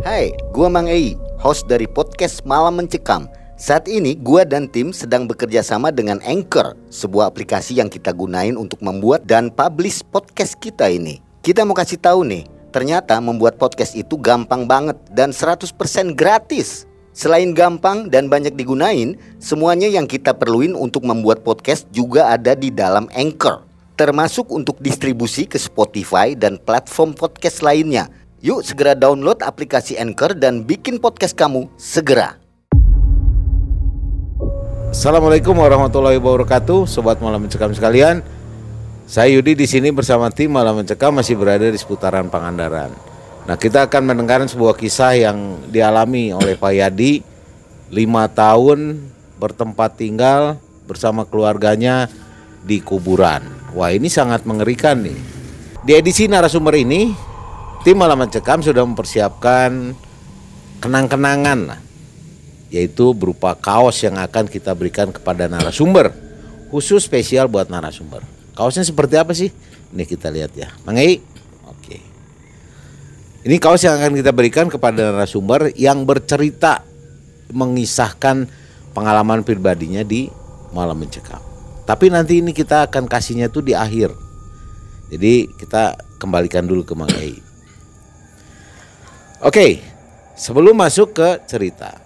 Hai, gua Mang Ei, host dari podcast Malam Mencekam. Saat ini gua dan tim sedang bekerja sama dengan Anchor, sebuah aplikasi yang kita gunain untuk membuat dan publish podcast kita ini. Kita mau kasih tahu nih, ternyata membuat podcast itu gampang banget dan 100% gratis. Selain gampang dan banyak digunain, semuanya yang kita perluin untuk membuat podcast juga ada di dalam Anchor. Termasuk untuk distribusi ke Spotify dan platform podcast lainnya. Yuk segera download aplikasi Anchor dan bikin podcast kamu segera. Assalamualaikum warahmatullahi wabarakatuh, sobat malam mencekam sekalian. Saya Yudi di sini bersama tim malam mencekam masih berada di seputaran Pangandaran. Nah kita akan mendengarkan sebuah kisah yang dialami oleh Pak Yadi, lima tahun bertempat tinggal bersama keluarganya di kuburan. Wah ini sangat mengerikan nih. Di edisi narasumber ini, tim malam mencekam sudah mempersiapkan kenang-kenangan yaitu berupa kaos yang akan kita berikan kepada narasumber khusus spesial buat narasumber. Kaosnya seperti apa sih? Ini kita lihat ya. Mangai. Oke. Ini kaos yang akan kita berikan kepada narasumber yang bercerita mengisahkan pengalaman pribadinya di malam mencekam. Tapi nanti ini kita akan kasihnya tuh di akhir. Jadi kita kembalikan dulu ke Mangai. Oke, sebelum masuk ke cerita,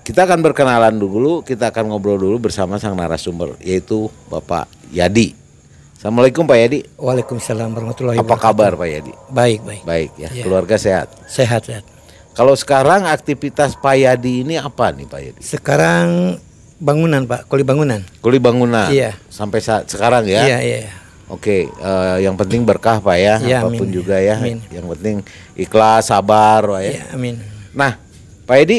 kita akan berkenalan dulu, kita akan ngobrol dulu bersama sang narasumber yaitu Bapak Yadi. Assalamualaikum Pak Yadi. Waalaikumsalam warahmatullahi Apa kabar Pak Yadi? Baik, baik. Baik ya, Ya. keluarga sehat. Sehat, sehat. Kalau sekarang aktivitas Pak Yadi ini apa nih Pak Yadi? Sekarang bangunan, Pak, kuli bangunan. Kuli bangunan. Iya. Sampai saat sekarang ya. Iya, iya. Oke, eh, yang penting berkah Pak ya, Iya, apa pun amin. juga ya. Amin. Yang penting ikhlas, sabar Pak ya. Iya, amin. Nah, Pak Yadi,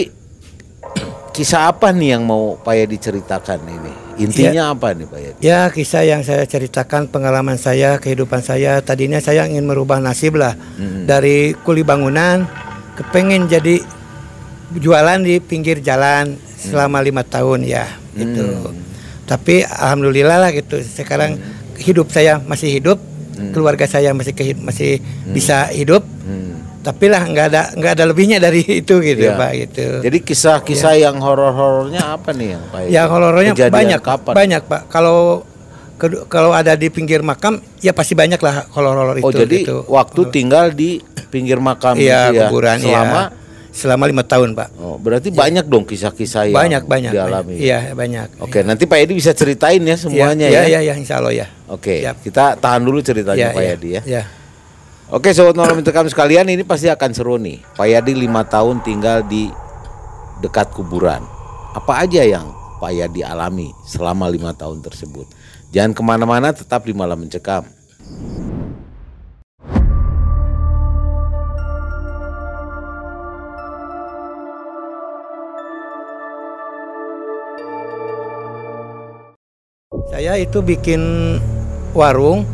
kisah apa nih yang mau Pak Yadi ceritakan ini? Intinya apa nih Pak Yadi? Ya, kisah yang saya ceritakan pengalaman saya, kehidupan saya. Tadinya saya ingin merubah nasib lah. Dari kuli bangunan, kepengen jadi jualan di pinggir jalan selama lima tahun ya, gitu. Tapi alhamdulillah lah gitu. Sekarang hidup saya masih hidup, keluarga saya masih kehi- masih bisa hidup. Hmm. Tapi lah nggak ada nggak ada lebihnya dari itu gitu Iya. pak gitu. Jadi kisah-kisah yang horor-horornya apa nih yang Pak ya horornya banyak kapan? banyak pak. Kalau kalau ada di pinggir makam ya pasti banyak lah horor-horor itu. Oh jadi gitu. waktu tinggal di pinggir makam Iya itu ya? kuburan selama ya. Selama lima tahun pak. Oh, berarti banyak dong kisah-kisah yang Banyak banyak. dialami. banyak. Iya banyak. Oke, nanti Pak Yadi bisa ceritain ya semuanya ya. ya. Iya iya insya Allah ya. Oke, Siap. kita tahan dulu ceritanya Iya, Pak iya, Yadi ya. iya. Oke, sobat malam mencekam sekalian, ini pasti akan seru nih. Pak Yadi lima tahun tinggal di dekat kuburan. Apa aja yang Pak Yadi alami selama lima tahun tersebut? Jangan ke mana-mana, tetap di malam mencekam. Saya itu bikin warung.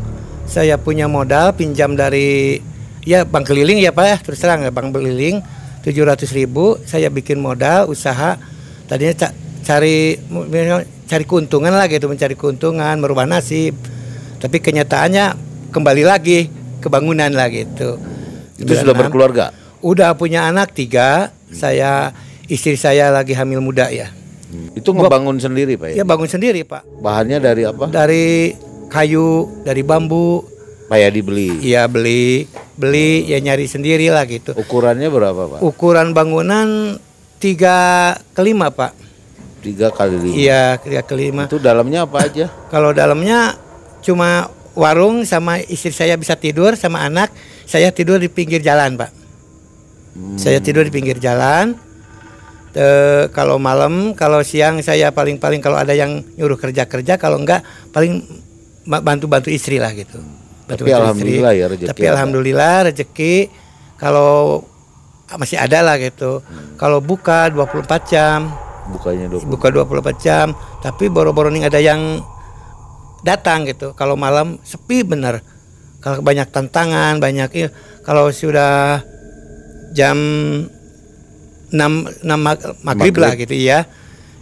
Saya punya modal pinjam dari ya bank keliling ya pak ya terus terang ya bank keliling 700 ribu. Saya bikin modal usaha. Tadinya ca- cari cari keuntungan lah gitu mencari keuntungan merubah nasib. Tapi kenyataannya kembali lagi ke bangunan lah gitu. Itu sudah 96. berkeluarga. Udah punya anak tiga. Saya istri saya lagi hamil muda ya. Itu ngebangun sendiri Pak Ya Yadi. bangun sendiri pak. Bahannya dari apa? Dari kayu, dari bambu, Pak Yadi beli. ya beli, beli ya nyari sendiri lah gitu. Ukurannya berapa Pak? Ukuran bangunan tiga ke lima pak. Tiga kali lima. Iya tiga ke lima. Itu dalamnya apa aja? Kalau dalamnya cuma warung sama istri saya bisa tidur sama anak. Saya tidur di pinggir jalan pak. Saya tidur di pinggir jalan. Eh, kalau malam, kalau siang saya paling-paling kalau ada yang nyuruh kerja-kerja, kalau enggak paling bantu-bantu istri lah gitu. Tapi Bantu-bantu alhamdulillah ya rezeki Tapi ada. alhamdulillah rezeki kalau masih ada lah gitu. Hmm. Kalau buka 24 jam, Bukanya 20. buka 24 jam, tapi boro-boro nih ada yang datang gitu. Kalau malam sepi bener. Kalau banyak tantangan, banyak iya. kalau sudah jam 6, 6 mag- maghrib lah gitu ya.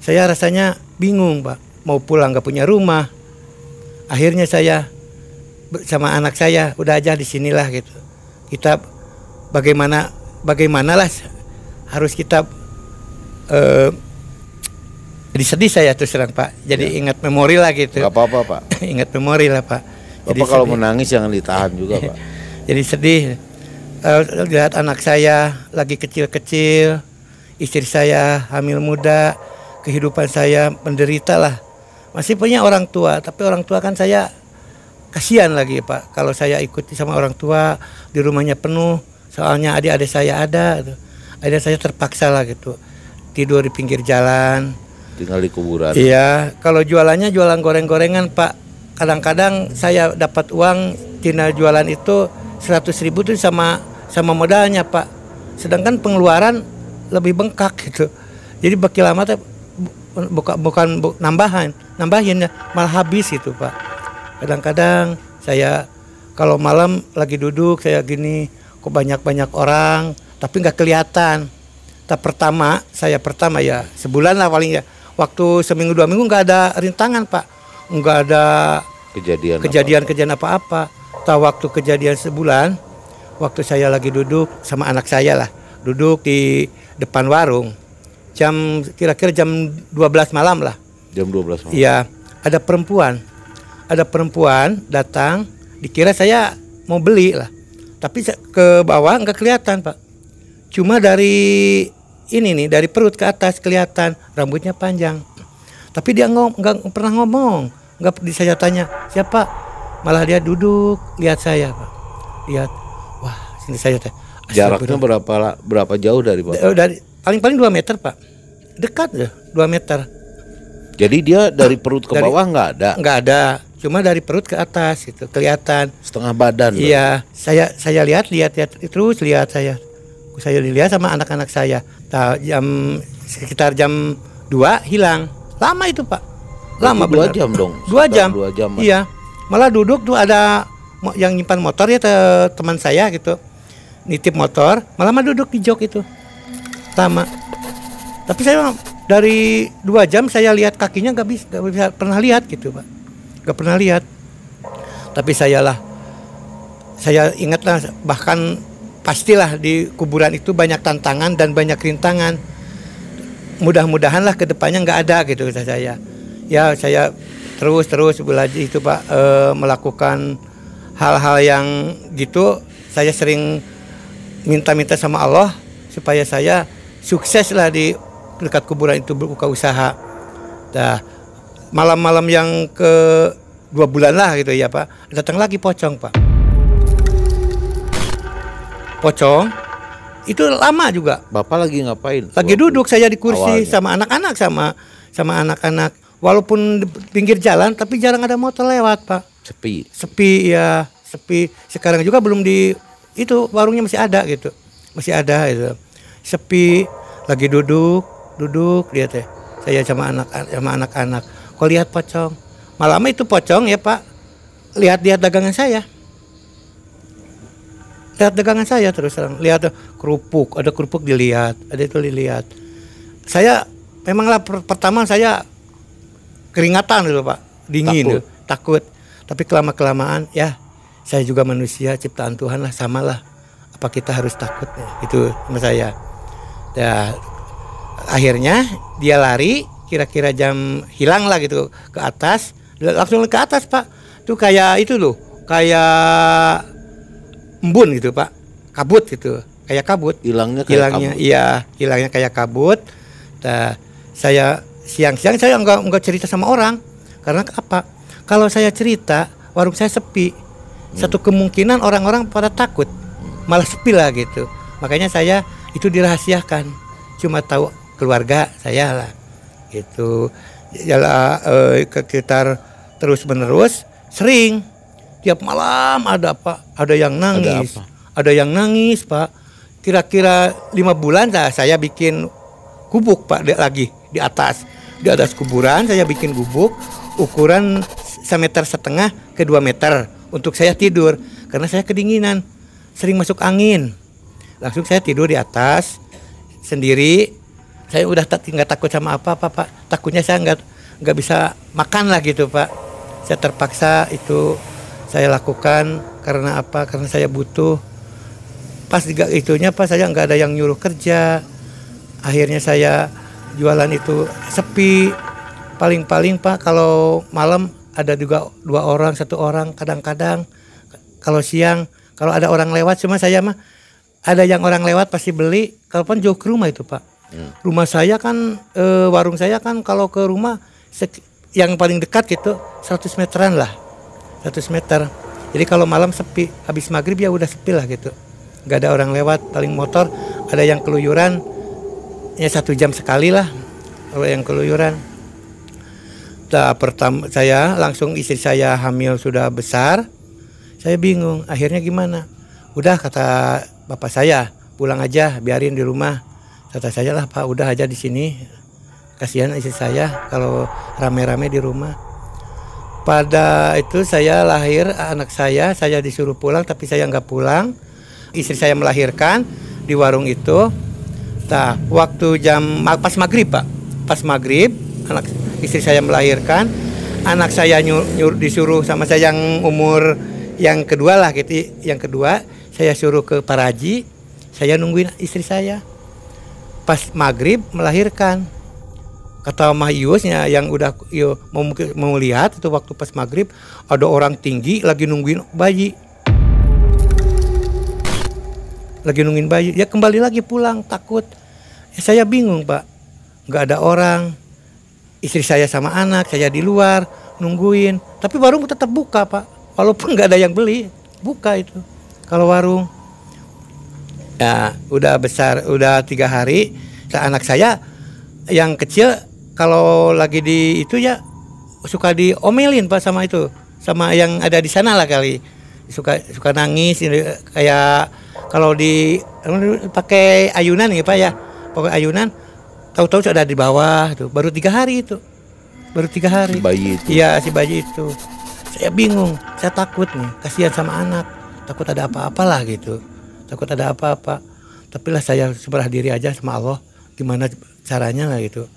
Saya rasanya bingung, Pak. Mau pulang gak punya rumah. Akhirnya saya sama anak saya udah aja di sinilah gitu. Kita bagaimana bagaimana lah harus kita eh jadi sedih saya terus terang Pak. Jadi ingat memori lah gitu. Gak apa-apa pak. ingat memori lah Pak. Jadi Bapak kalau sedih. menangis jangan ditahan juga pak. Jadi sedih. Eh, lihat anak saya lagi kecil-kecil, istri saya hamil muda, kehidupan saya menderita lah. Masih punya orang tua, tapi orang tua kan saya kasihan lagi Pak. Kalau saya ikuti sama orang tua di rumahnya penuh, soalnya adik-adik saya ada, gitu. adik saya terpaksa lah gitu tidur di pinggir jalan. Tinggal di kuburan. Iya, kalau jualannya jualan goreng-gorengan Pak. Kadang-kadang saya dapat uang tina jualan itu 100 ribu tuh sama sama modalnya Pak. Sedangkan pengeluaran lebih bengkak gitu. Jadi baki lama tuh bu- bukan bukan bu- nambahan, nambahin ya, malah habis itu Pak. Kadang-kadang saya kalau malam lagi duduk saya gini kok banyak-banyak orang tapi nggak kelihatan. Tak pertama saya pertama ya sebulan lah paling ya waktu seminggu dua minggu nggak ada rintangan pak nggak ada Kejadian. apa? kejadian-kejadian apa-apa. Tahu waktu kejadian sebulan, waktu saya lagi duduk sama anak saya lah, duduk di depan warung, jam kira-kira jam 12 malam lah. Jam 12 malam. Iya, ada perempuan, ada perempuan datang, dikira saya mau beli lah, tapi ke bawah nggak kelihatan pak, cuma dari ini nih dari perut ke atas kelihatan rambutnya panjang, tapi dia ngom nggak pernah ngomong, nggak di saya tanya siapa, malah dia duduk lihat saya pak, lihat, wah sini saya teh. Jaraknya berapa berapa jauh dari Bapak? Eh, dari paling-paling 2 meter pak, dekat ya 2 meter. Jadi dia dari perut ke Dari- bawah nggak ada, nggak ada cuma dari perut ke atas itu kelihatan setengah badan. Iya saya saya lihat lihat lihat terus lihat saya saya dilihat sama anak-anak saya Nah, jam sekitar jam 2 hilang lama itu pak lama Berarti dua benar. jam dong. dua jam Dua jam. Iya malah duduk tuh ada yang nyimpan motor ya te- teman saya gitu nitip motor malah mah duduk di jok itu. Lama tapi saya dari dua jam saya lihat kakinya nggak bisa nggak bisa pernah lihat gitu pak. Nggak pernah lihat. Tapi saya lah saya ingatlah bahkan pastilah di kuburan itu banyak tantangan dan banyak rintangan. Mudah-mudahan lah ke depannya nggak ada gitu kata saya. Ya saya terus terus belajar itu pak eh, melakukan hal-hal yang gitu. Saya sering minta-minta sama Allah supaya saya sukses lah di dekat kuburan itu buka usaha. Nah malam-malam yang ke dua bulan lah gitu ya pak. Datang lagi pocong pak. Pocong itu lama juga. Bapak lagi ngapain? lagi duduk saya di kursi awalnya. sama anak-anak sama sama anak-anak. Walaupun di pinggir jalan tapi jarang ada motor lewat pak. Sepi. sepi ya sepi. Sekarang juga belum di itu warungnya masih ada gitu. Masih ada itu sepi lagi duduk duduk lihat ya saya sama anak sama anak-anak. Kok lihat pocong? Malam itu pocong ya pak. Lihat-lihat dagangan saya. Lihat dagangan saya terus terang. Lihat tuh, kerupuk. Ada kerupuk dilihat ada itu dilihat. Saya memanglah per- pertama saya keringatan gitu pak. Dingin Takut. gitu, takut. Tapi kelama kelamaan ya saya juga manusia ciptaan Tuhan lah sama lah. Apa kita harus takut? Ya? itu sama saya. Ya akhirnya dia lari kira-kira jam hilang lah gitu ke atas. Langsung ke atas pak. Tuh kayak itu loh kayak embun gitu pak. Kabut gitu kayak kabut. Hilangnya kayak hilangnya kabut. iya hilangnya kayak kabut. Nah, saya siang-siang saya nggak nggak cerita sama orang. Karena apa? Kalau saya cerita warung saya sepi satu kemungkinan orang-orang pada takut malah sepi lah gitu. Makanya saya itu dirahasiakan. Cuma tahu keluarga saya lah gitu. Yalah, eh, sekitar terus menerus sering. Tiap malam ada apa ada yang nangis. apa? ada yang nangis pak. Kira-kira lima bulan dah saya bikin gubuk pak di- lagi di atas. Di atas kuburan saya bikin gubuk ukuran semeter setengah ke dua meter untuk saya tidur karena saya kedinginan sering masuk angin. Langsung saya tidur di atas sendiri. Saya udah tak nggak takut sama apa apa pak takutnya saya nggak nggak bisa makan lah gitu pak. Saya terpaksa itu saya lakukan karena apa? Karena saya butuh. Pas juga itunya pas saya nggak ada yang nyuruh kerja. Akhirnya saya jualan itu sepi. Paling-paling pak kalau malam ada juga dua orang satu orang kadang-kadang kalau siang kalau ada orang lewat cuma saya mah ada yang orang lewat pasti beli kalaupun jauh ke rumah itu pak. Rumah saya kan eh, warung saya kan kalau ke rumah yang paling dekat gitu 100 meteran lah 100 meter. Jadi kalau malam sepi habis maghrib ya udah sepi lah gitu. Nggak ada orang lewat paling motor ada yang keluyuran ya satu jam sekali lah kalau yang keluyuran Nah, pertama saya langsung istri saya hamil sudah besar. Saya bingung, akhirnya gimana? Udah kata bapak saya, pulang aja, biarin di rumah. Kata saya lah, Pak, udah aja di sini. Kasihan istri saya kalau rame-rame di rumah. Pada itu saya lahir anak saya, saya disuruh pulang tapi saya nggak pulang. Istri saya melahirkan di warung itu. Nah, waktu jam pas maghrib pak, pas maghrib anak istri saya melahirkan, anak saya nyur, nyur- disuruh sama saya yang umur yang kedua lah gitu, yang kedua saya suruh ke Paraji, saya nungguin istri saya. Pas maghrib melahirkan, kata Mah Iusnya yang udah yo, mau mau lihat itu waktu pas maghrib ada orang tinggi lagi nungguin bayi. Lagi nungguin bayi ya kembali lagi pulang takut. Ya, saya bingung pak. Nggak ada orang istri saya sama anak saya di luar nungguin. Tapi warung tetap buka pak. Walaupun nggak ada yang beli buka itu. Kalau warung ya udah besar udah tiga hari anak saya yang kecil kalau lagi di itu ya suka diomelin pak sama itu. Sama yang ada di sana lah kali. Suka suka nangis kayak kalau di pakai ayunan ya pak ya. Pakai ayunan tahu-tahu sudah di bawah tuh baru tiga hari itu. Baru tiga hari. Bayi itu. iya si bayi itu. Saya bingung. Saya takut nih. Kasihan sama anak. Takut ada apa-apalah gitu. Takut ada apa-apa. Tapi lah saya seberah diri aja sama Allah. Gimana caranya lah gitu.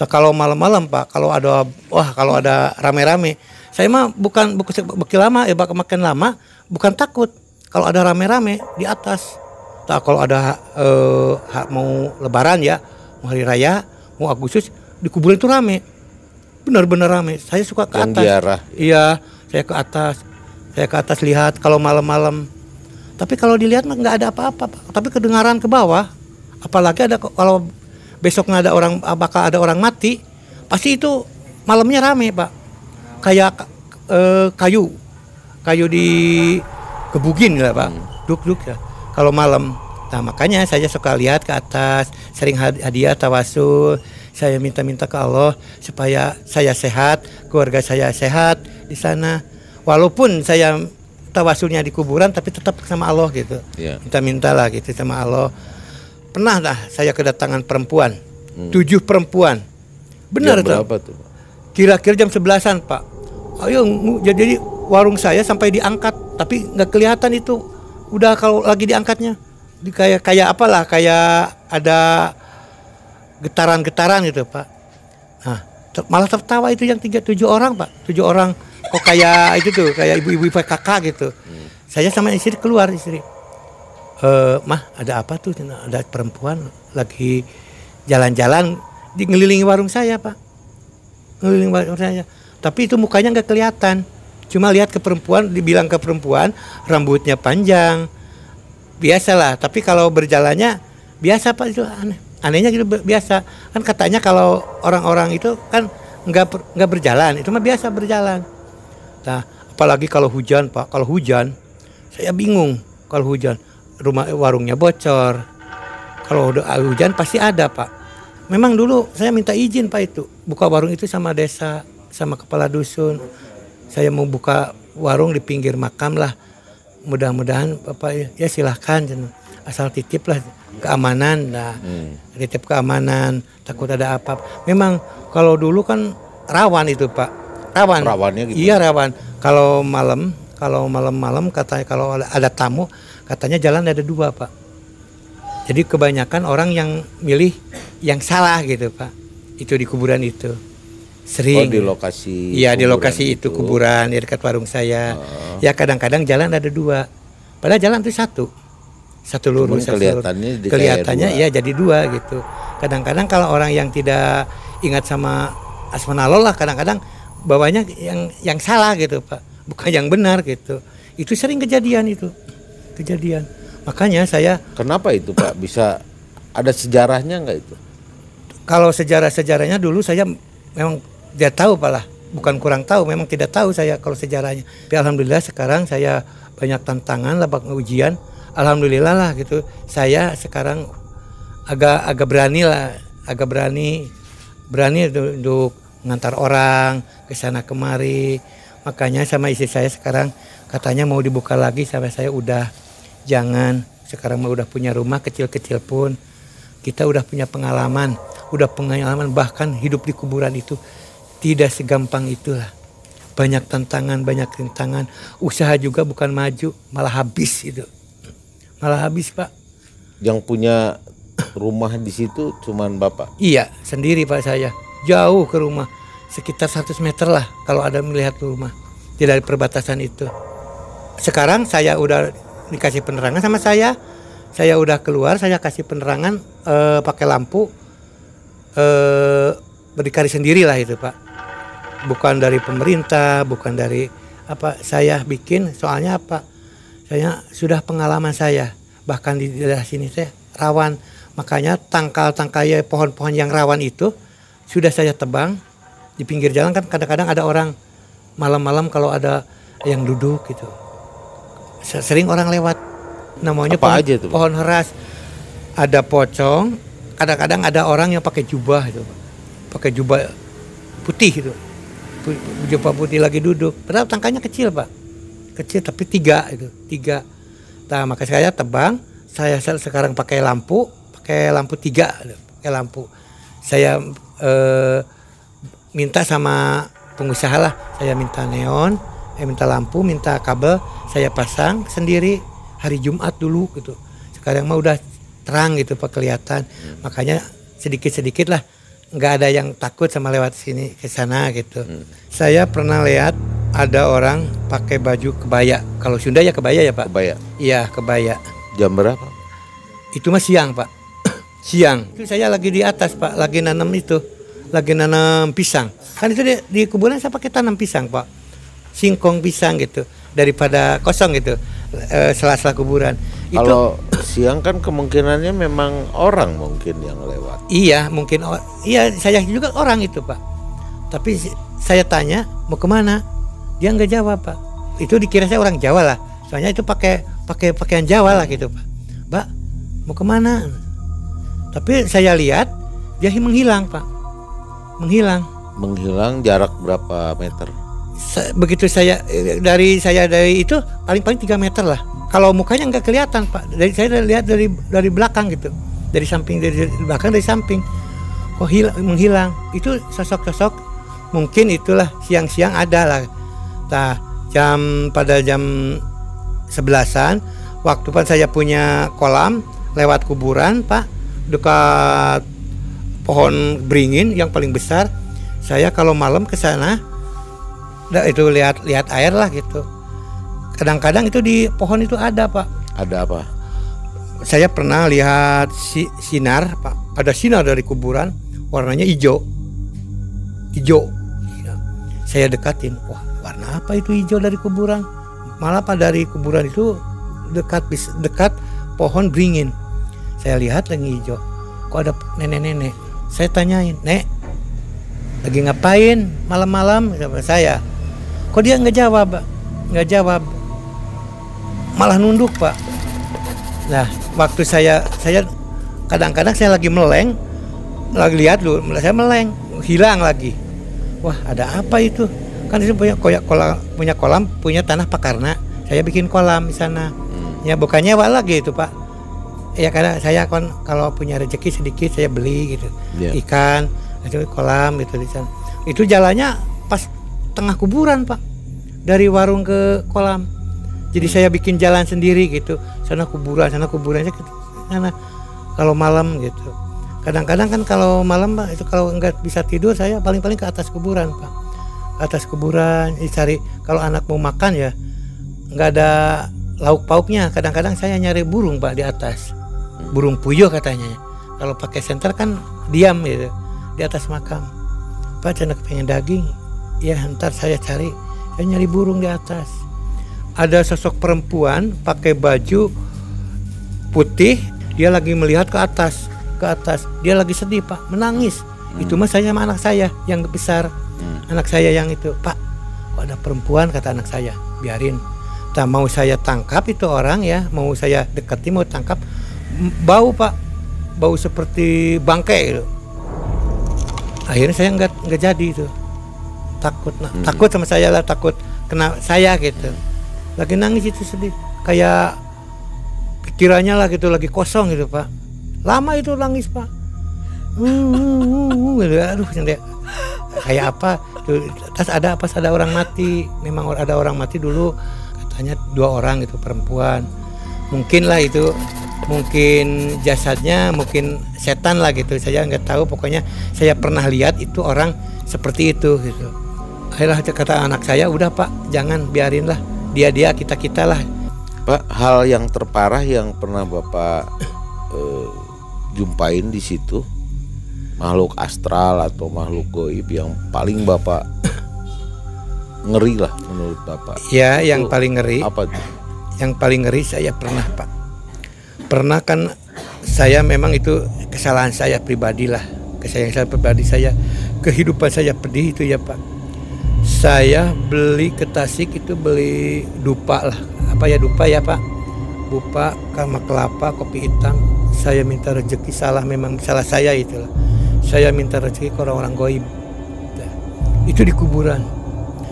Nah, kalau malam-malam pak kalau ada wah kalau ada rame-rame saya mah bukan bukan bukan lama ya bakal makin lama bukan takut. Kalau ada rame-rame di atas. Tak kalau ada eh, ha- mau lebaran ya hari raya mau Agustus di kuburan itu rame. Benar-benar rame. Saya suka ke atas. diarah. iya saya ke atas. Saya ke atas lihat kalau malam-malam. Tapi kalau dilihat nggak ada apa-apa tapi kedengaran ke bawah apalagi ada kalau besok nggak ada orang bakal ada orang mati pasti itu malamnya rame pak. Kayak eh, kayu. Kayu di gebugin lah pak? Duk duk ya. Kalau malam nah makanya saya suka lihat ke atas sering had- hadiah tawasul. Saya minta-minta ke Allah supaya saya sehat keluarga saya sehat di sana. Walaupun saya tawasulnya di kuburan tapi tetap sama Allah gitu. Iya. minta-minta lah gitu sama Allah. Pernah lah saya kedatangan perempuan tujuh perempuan. Benar Jam tuh. berapa tuh? Pak? kira-kira jam sebelasan pak. Ayo jadi warung saya sampai diangkat tapi nggak kelihatan itu. Udah kalau lagi diangkatnya di kayak kayak apalah kayak ada getaran-getaran gitu pak. Nah ter- malah tertawa itu yang tiga tujuh orang pak. Tujuh orang kok kayak itu tuh kayak ibu-ibu PKK gitu. Saya sama istri keluar istri. Eh mah ada apa tuh? Ada perempuan lagi jalan-jalan di ngelilingi warung saya pak. Ngelilingi warung saya. Tapi itu mukanya nggak kelihatan. Cuma lihat ke perempuan dibilang ke perempuan rambutnya panjang biasalah tapi kalau berjalannya biasa pak itu aneh. Anehnya gitu bi- biasa. Kan katanya kalau orang-orang itu kan nggak nggak berjalan itu mah biasa berjalan. Nah apalagi kalau hujan pak kalau hujan saya bingung kalau hujan. Rumah warungnya bocor. Kalau udah hujan pasti ada pak. Memang dulu saya minta izin pak itu. Buka warung itu sama desa sama kepala dusun. Saya mau buka warung di pinggir makam lah mudah-mudahan bapak ya, silahkan asal titip lah keamanan nah titip keamanan takut ada apa memang kalau dulu kan rawan itu pak. Rawan. Rawannya gitu? iya rawan. Kalau malam kalau malam-malam katanya kalau ada tamu katanya jalan ada dua pak. Jadi kebanyakan orang yang milih yang salah gitu pak. Itu di kuburan itu Oh sering di lokasi. Iya di lokasi itu gitu. kuburan di dekat warung saya. Oh. Ya kadang-kadang jalan ada dua. Padahal jalan itu satu, satu lurus. satu lurus. kelihatannya kayak kelihatannya dua. ya jadi dua gitu. kadang-kadang kalau orang yang tidak ingat sama asmanallah lah kadang-kadang bawanya yang yang salah gitu pak bukan yang benar gitu itu sering kejadian itu kejadian makanya saya Kenapa itu Pak? Bisa ada sejarahnya nggak itu? kalau sejarah-sejarahnya dulu saya memang tidak tahu pak lah bukan kurang tahu memang tidak tahu saya kalau sejarahnya. Tapi alhamdulillah sekarang saya banyak tantangan lah ujian. Alhamdulillah lah gitu. Saya sekarang agak agak berani lah agak berani berani untuk, mengantar orang ke sana kemari. Makanya sama istri saya sekarang katanya mau dibuka lagi sampai saya udah jangan. Sekarang mah udah punya rumah kecil-kecil pun. Kita udah punya pengalaman udah pengalaman bahkan hidup di kuburan itu tidak segampang itulah. Banyak tantangan banyak rintangan. Usaha juga bukan maju malah habis itu. Malah habis pak. Yang punya rumah di situ cuman Bapak. iya sendiri pak saya. Jauh ke rumah. Sekitar 100 meter lah kalau ada melihat rumah. Tidak ada perbatasan itu. Sekarang saya udah dikasih penerangan sama saya. Saya udah keluar saya kasih penerangan eh, pakai lampu eh berdikari sendiri lah itu pak bukan dari pemerintah bukan dari apa saya bikin soalnya apa? Saya sudah pengalaman saya bahkan di daerah sini saya rawan. Makanya tangkal-tangkal ya pohon-pohon yang rawan itu sudah saya tebang di pinggir jalan. Kan kadang-kadang ada orang malam-malam kalau ada yang duduk gitu. Se- sering orang lewat. Namanya Apa pohon, aja Pak? pohon heras. Ada pocong kadang-kadang ada orang yang pakai jubah itu Pak. pakai jubah putih itu jubah putih lagi duduk. Padahal tangkanya kecil pak. Kecil tapi tiga itu tiga. Nah maka saya tebang saya se- sekarang pakai lampu pakai lampu tiga pakai lampu. Saya eh, minta sama pengusaha lah saya minta neon saya minta lampu minta kabel saya pasang sendiri hari Jumat dulu gitu. Sekarang mah udah terang gitu pak kelihatan. Makanya sedikit sedikit lah nggak ada yang takut sama lewat sini ke sana gitu. Saya pernah lihat ada orang pakai baju kebaya. Kalau Sunda ya kebaya ya pak? Kebaya. iya kebaya. Jam berapa? itu mah siang pak. Siang. Itu saya lagi di atas pak. Lagi nanam itu. Lagi nanam pisang. Kan itu di, di kuburan saya pakai tanam pisang pak. Singkong pisang gitu. Daripada kosong gitu eh, sela-sela kuburan. Itu Kalau siang kan kemungkinannya memang orang mungkin yang lewat. iya mungkin iya saya juga orang itu pak. Tapi saya tanya mau ke mana? Dia nggak jawab pak. Itu dikira saya orang Jawa lah. Soalnya itu pakai pakai pakaian Jawa lah gitu pak. Mbak mau ke mana? Tapi saya lihat dia menghilang pak. Menghilang. Menghilang jarak berapa meter? Begitu saya dari saya dari itu paling paling tiga meter lah. Kalau mukanya nggak kelihatan pak. Dari saya lihat dari dari belakang gitu. Dari samping dari, dari belakang dari samping. Kok hilang menghilang. Itu sosok-sosok mungkin itulah siang-siang ada lah. Nah jam pada jam sebelasan waktu pan saya punya kolam lewat kuburan pak dekat pohon beringin yang paling besar. Saya kalau malam ke sana itu lihat lihat air lah gitu. Kadang-kadang itu di pohon itu ada pak. Ada apa? Saya pernah lihat si, sinar pak. Ada sinar dari kuburan warnanya hijau. Hijau. Ya. Saya dekatin. Wah warna apa itu hijau dari kuburan? Malah pak dari kuburan itu dekat dekat pohon beringin. Saya lihat lagi hijau. Kok ada nenek-nenek? Saya tanyain, nek lagi ngapain malam-malam saya kok dia nggak jawab nggak jawab. Malah nunduk pak. Nah waktu saya saya kadang-kadang saya lagi meleng lagi lihat dulu saya meleng hilang lagi. Wah ada apa itu? Kan itu punya koyak kolam punya kolam punya tanah pakarna saya bikin kolam di sana. Ya bukan nyewa lagi itu pak. Ya karena saya kan kalau punya rezeki sedikit saya beli gitu. Iya. ikan itu kolam gitu di sana. Itu jalannya tengah kuburan pak. Dari warung ke kolam. Jadi saya bikin jalan sendiri gitu. Sana kuburan sana kuburan. Sana kalau malam gitu. Kadang-kadang kan kalau malam pak itu kalau nggak bisa tidur saya paling-paling ke atas kuburan pak. Ke atas kuburan cari kalau anak mau makan ya nggak ada lauk pauknya kadang-kadang saya nyari burung pak di atas. Burung puyuh katanya kalau pakai senter kan diam gitu di atas makam. Pak cina pengen daging ya ntar saya cari. Saya nyari burung di atas. Ada sosok perempuan pakai baju putih. Dia lagi melihat ke atas. Ke atas. Dia lagi sedih pak. Menangis. Itu mah saya sama anak saya yang besar. Anak saya yang itu. Pak kok ada perempuan kata anak saya. Biarin. Tak mau saya tangkap itu orang ya. Mau saya dekati mau tangkap. Bau pak. Bau seperti bangkai itu. Akhirnya saya nggak nggak jadi itu takut nah, takut sama saya lah takut kena saya gitu. Lagi nangis itu sedih. Kayak pikirannya lah gitu lagi kosong gitu pak. Lama itu nangis pak. Hmm, hmm, hmm, hmm, gitu. aduh kayak apa? Tas ada pas ada orang mati. Memang ada orang mati dulu katanya dua orang itu perempuan. Mungkin lah itu mungkin jasadnya mungkin setan lah gitu. Saya nggak tahu pokoknya saya pernah lihat itu orang seperti itu gitu akhirnya kata anak saya udah pak jangan biarin lah. Dia dia kita kita lah. Pak, hal yang terparah yang pernah Bapak eh, jumpain di situ makhluk astral atau makhluk goib yang paling Bapak ngeri lah menurut Bapak. ya yang Itu paling ngeri. Apa tuh? yang paling ngeri saya pernah pak. Pernah kan saya memang itu kesalahan saya pribadi lah. Kesalahan saya pribadi saya kehidupan saya pedih itu ya pak saya beli ke Tasik itu beli dupa lah. Apa ya dupa ya pak? Dupa sama kelapa kopi hitam. Saya minta rezeki salah memang salah saya itulah saya minta rezeki ke orang-orang goib. Nah, itu di kuburan.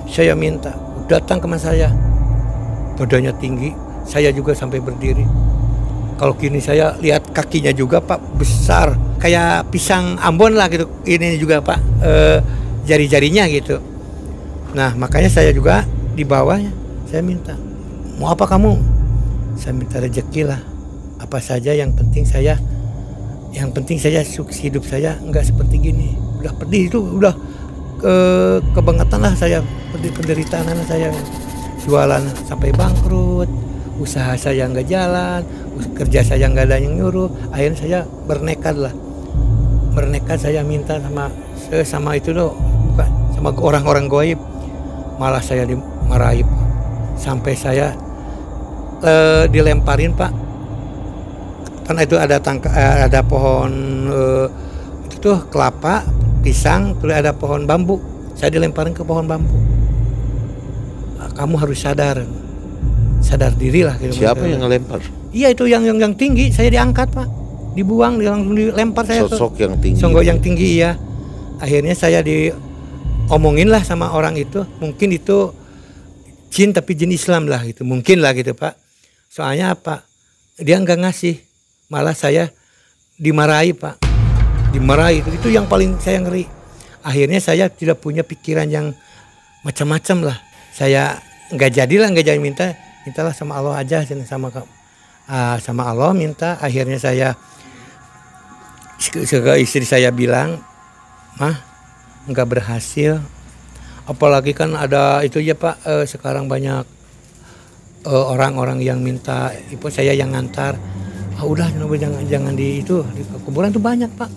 Saya minta datang ke mas saya. Badannya tinggi saya juga sampai berdiri. Kalau kini saya lihat kakinya juga pak besar. Kayak pisang Ambon lah gitu. Ini juga pak eh, jari-jarinya gitu nah makanya saya juga di bawahnya saya minta mau apa kamu? Saya minta rezeki lah. Apa saja yang penting saya yang penting saya sukses hidup saya nggak seperti gini. Udah pedih itu udah ke kebangetan lah saya penderitaan anak saya. Jualan sampai bangkrut usaha saya nggak jalan kerja saya nggak ada yang nyuruh. Akhirnya saya bernekat lah. Bernekat saya minta sama sama itu loh bukan sama orang-orang goib malah saya dimarahi Pak. sampai saya eh, dilemparin pak karena itu ada tangka, eh, ada pohon eh, itu tuh kelapa pisang terus ada pohon bambu saya dilemparin ke pohon bambu Ah, kamu harus sadar sadar diri lah gitu. Siapa yang ngelempar? iya itu yang yang yang tinggi saya diangkat pak dibuang dia langsung dilempar saya tuh. Sosok yang tinggi. Songgok yang tinggi iya. Akhirnya saya diomongin lah sama orang itu. Mungkin itu jin tapi jin Islam lah gitu. Mungkin lah gitu pak. Soalnya apa? Dia nggak ngasih. Malah saya dimarahi pak. Dimarahi itu, itu yang paling saya ngeri. Akhirnya saya tidak punya pikiran yang macam-macam lah. Saya nggak jadilah nggak jadi minta. Mintalah sama Allah aja sama. Ah, sama Allah minta akhirnya saya istri saya bilang mah nggak berhasil. Apalagi kan ada itu ya pak eh, sekarang banyak eh, orang-orang yang minta ibu saya yang ngantar. Ah udah jangan jangan di itu di kuburan tuh banyak pak.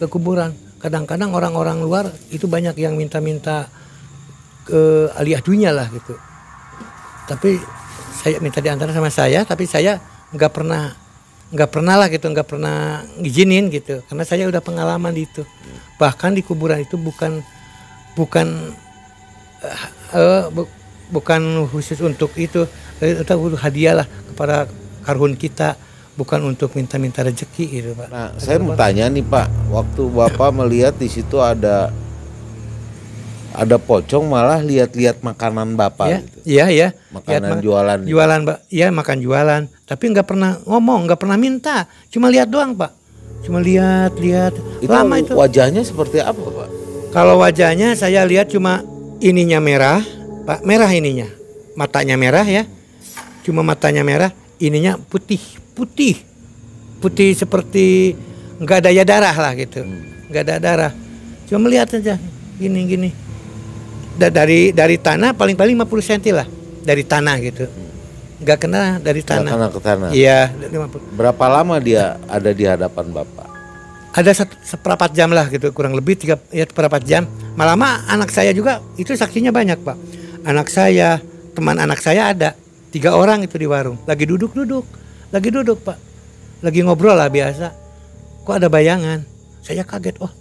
Ke kuburan. Kadang-kadang orang-orang luar itu banyak yang minta-minta ke aliyah dunia lah gitu. Tapi saya minta diantar sama saya tapi saya nggak pernah nggak pernah lah gitu nggak pernah ngizinin gitu. Karena saya udah pengalaman di itu. Bahkan di kuburan itu bukan bukan eh, bu- bukan khusus untuk itu. Eh, itu hadiah lah kepada karhun kita. Bukan untuk minta-minta rezeki gitu pak. Nah, saya mau tanya nih Pak, waktu Bapak melihat di situ ada ada pocong malah lihat-lihat makanan Bapak ya gitu. iya ya Makanan Lihat, jualan. jualan pak iya makan jualan tapi nggak pernah ngomong nggak pernah minta cuma lihat doang pak cuma lihat lihat Itu lama itu wajahnya seperti apa, Pak? Kalau wajahnya saya lihat cuma ininya merah, Pak, merah ininya. Matanya merah ya. Cuma matanya merah, ininya putih, putih. Putih seperti nggak ada ya darah lah gitu. nggak ada darah. Cuma melihat aja gini gini. Da- dari dari tanah paling paling 50 cm lah. Dari tanah gitu. Nggak kena dari tanah. kena ke tanah. Iya, 50. Berapa lama dia ada di hadapan Bapak? ada satu, seperempat jam lah gitu kurang lebih tiga ya seperempat jam. Malah mah anak saya juga itu saksinya banyak pak. Anak saya teman anak saya ada. Tiga orang itu di warung. Lagi duduk duduk lagi duduk pak. Lagi ngobrol lah biasa. Kok ada bayangan? Saya kaget oh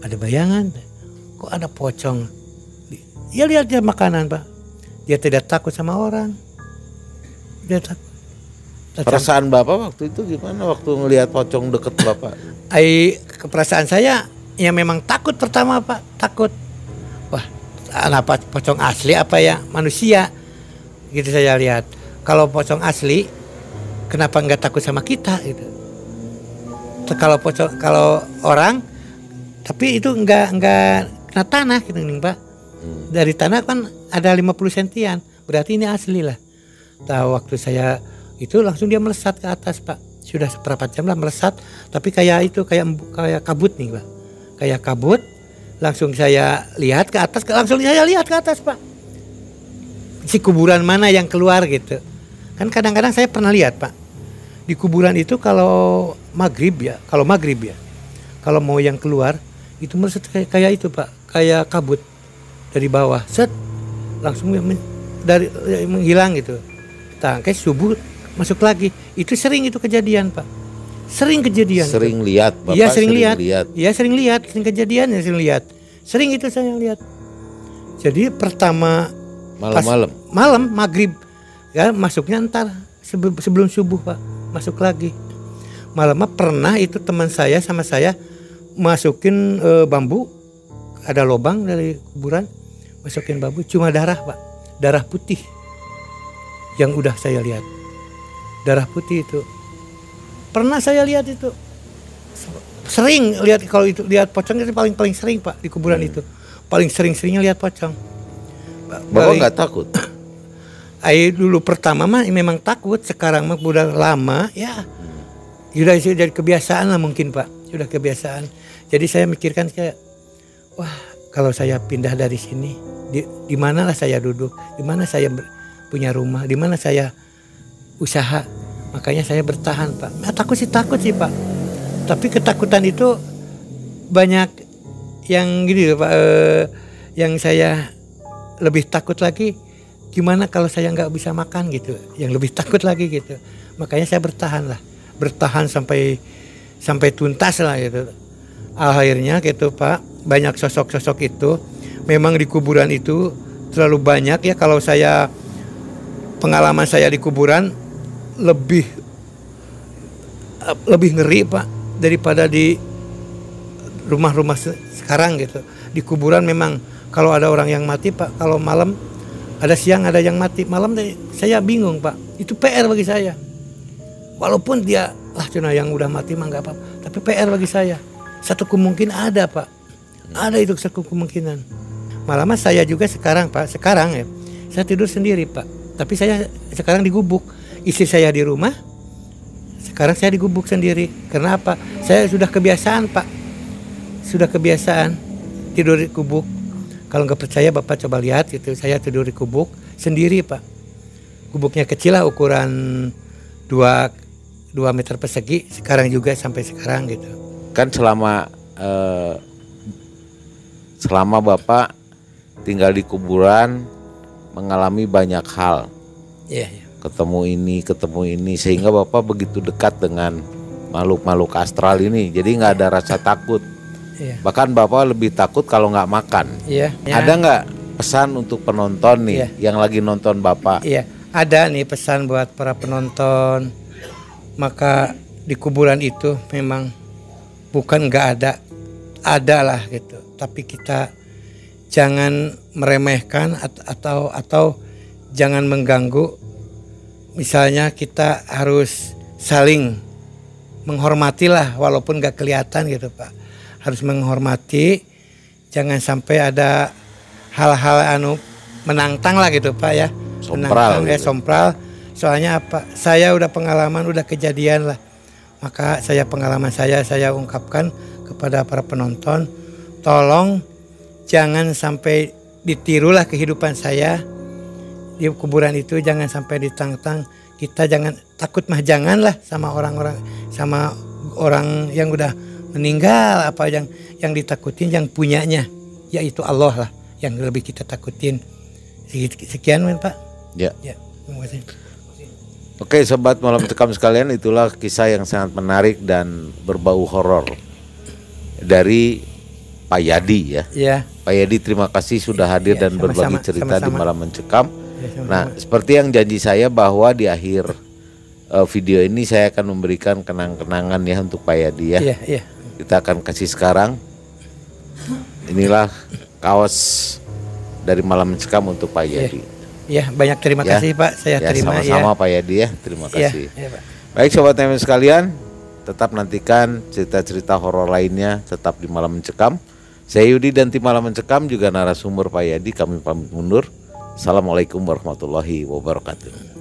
ada bayangan. Kok ada pocong ya lihat dia makanan pak dia tidak takut sama orang dia takut Perasaan Bapak waktu itu gimana waktu ngelihat pocong deket Bapak? Ai keperasaan saya ya memang takut pertama Pak, takut. Wah, apa pocong asli apa ya manusia? Gitu saya lihat. Kalau pocong asli kenapa nggak takut sama kita gitu. Kalau pocong kalau orang tapi itu nggak nggak kena tanah gitu nih Pak. Dari tanah kan ada 50 sentian, berarti ini asli lah. Tahu waktu saya itu langsung dia melesat ke atas pak. Sudah seberapa jam lah melesat. Tapi kayak itu kayak kayak kabut nih pak. Kayak kabut langsung saya lihat ke atas. Langsung saya lihat ke atas pak. Si kuburan mana yang keluar gitu. Kan kadang-kadang saya pernah lihat pak. Di kuburan itu kalau maghrib ya kalau maghrib ya kalau mau yang keluar itu melesat kayak, kayak itu pak. Kayak kabut dari bawah set langsung dari menghilang gitu kayak subuh masuk lagi. Itu sering itu kejadian, Pak. Sering kejadian. Sering lihat, Bapak. Iya, sering, lihat. Iya, sering lihat, sering kejadian ya sering lihat. Sering itu saya lihat. Jadi pertama malam-malam. Malam maghrib ya masuknya ntar sebelum subuh pak masuk lagi malam pernah itu teman saya sama saya masukin e, bambu ada lubang dari kuburan masukin bambu cuma darah pak. Darah putih yang udah saya lihat. Darah putih itu. Pernah saya lihat itu. Sering lihat kalau itu lihat pocong itu paling paling sering pak di kuburan hmm. itu. Paling sering seringnya lihat pocong. Bapak nggak takut? Ayo dulu pertama mah memang takut sekarang mah udah lama ya. Sudah jadi kebiasaan lah mungkin pak. Sudah kebiasaan. Jadi saya mikirkan kayak wah kalau saya pindah dari sini di, di mana lah saya duduk di mana saya punya rumah di mana saya usaha. Makanya saya bertahan pak. Nah, takut sih takut sih pak. Tapi ketakutan itu banyak yang gini pak eh, yang saya lebih takut lagi gimana kalau saya nggak bisa makan gitu? Yang lebih takut lagi gitu. Makanya saya bertahan lah. Bertahan sampai sampai tuntas lah gitu. Akhirnya gitu pak banyak sosok-sosok itu memang di kuburan itu terlalu banyak ya. Kalau saya pengalaman saya di kuburan lebih lebih ngeri pak daripada di rumah-rumah sekarang gitu. Di kuburan memang kalau ada orang yang mati pak kalau malam ada siang ada yang mati malam saya bingung pak. Itu PR bagi saya. Walaupun dia lah cina yang udah mati mah nggak apa tapi PR bagi saya. Satu kemungkinan ada pak ada itu kemungkinan. Malam saya juga sekarang pak. Sekarang ya saya tidur sendiri pak. Tapi saya sekarang digubuk. Istri saya di rumah sekarang saya digubuk sendiri. Karena apa? Saya sudah kebiasaan pak. Sudah kebiasaan tidur di kubuk. Kalau nggak percaya bapak coba lihat gitu. Saya tidur di kubuk sendiri pak. Gubuknya kecil lah ukuran dua dua meter persegi. Sekarang juga sampai sekarang gitu. Kan selama eh, selama bapak tinggal di kuburan mengalami banyak hal. Yeah, yeah ketemu ini ketemu ini sehingga bapak begitu dekat dengan makhluk-makhluk astral ini. Jadi nggak ada rasa takut. Iya. bahkan bapak lebih takut kalau nggak makan. Iya. ada nggak pesan untuk penonton nih iya. yang lagi nonton bapak? Iya. Ada nih pesan buat para penonton. Maka di kuburan itu memang bukan nggak ada. Ada lah gitu tapi kita jangan meremehkan atau atau jangan mengganggu. Misalnya kita harus saling menghormati lah walaupun gak kelihatan gitu pak. Harus menghormati jangan sampai ada hal-hal anu menantang lah gitu pak ya. Sompral menantang, gitu. ya sompral. Soalnya apa? Saya udah pengalaman udah kejadian lah. Maka saya pengalaman saya saya ungkapkan kepada para penonton tolong jangan sampai ditirulah kehidupan saya di kuburan itu. Jangan sampai ditantang kita jangan takut mah janganlah sama orang-orang sama orang yang udah meninggal. Apa yang yang ditakutin yang punyanya. Yaitu Allah lah yang lebih kita takutin. Sekian Pak. Ya. Ya terima kasih. Oke sobat malam cekam sekalian. Itulah kisah yang sangat menarik dan berbau horor. Dari Pak Yadi ya. ya Pak Yadi terima kasih sudah hadir Ya, dan berbagi sama-sama, cerita di sama-sama. malam mencekam. Ya, sama-sama. Nah seperti yang janji saya bahwa di akhir eh, video ini saya akan memberikan kenang-kenangan ya untuk Pak Yadi ya. iya iya Kita akan kasih sekarang. Inilah kaos dari malam mencekam untuk Pak Yadi. ya banyak terima Ya. kasih Pak saya Ya terima sama-sama ya Pak Yadi ya. Terima ya, kasih. ya, Pak. Baik sobat TMM sekalian, tetap nantikan cerita-cerita horor lainnya tetap di Malam Mencekam. Saya Yudi dan tim Malam Mencekam juga narasumber Pak Yadi kami pamit mundur. Assalamualaikum warahmatullahi wabarakatuh.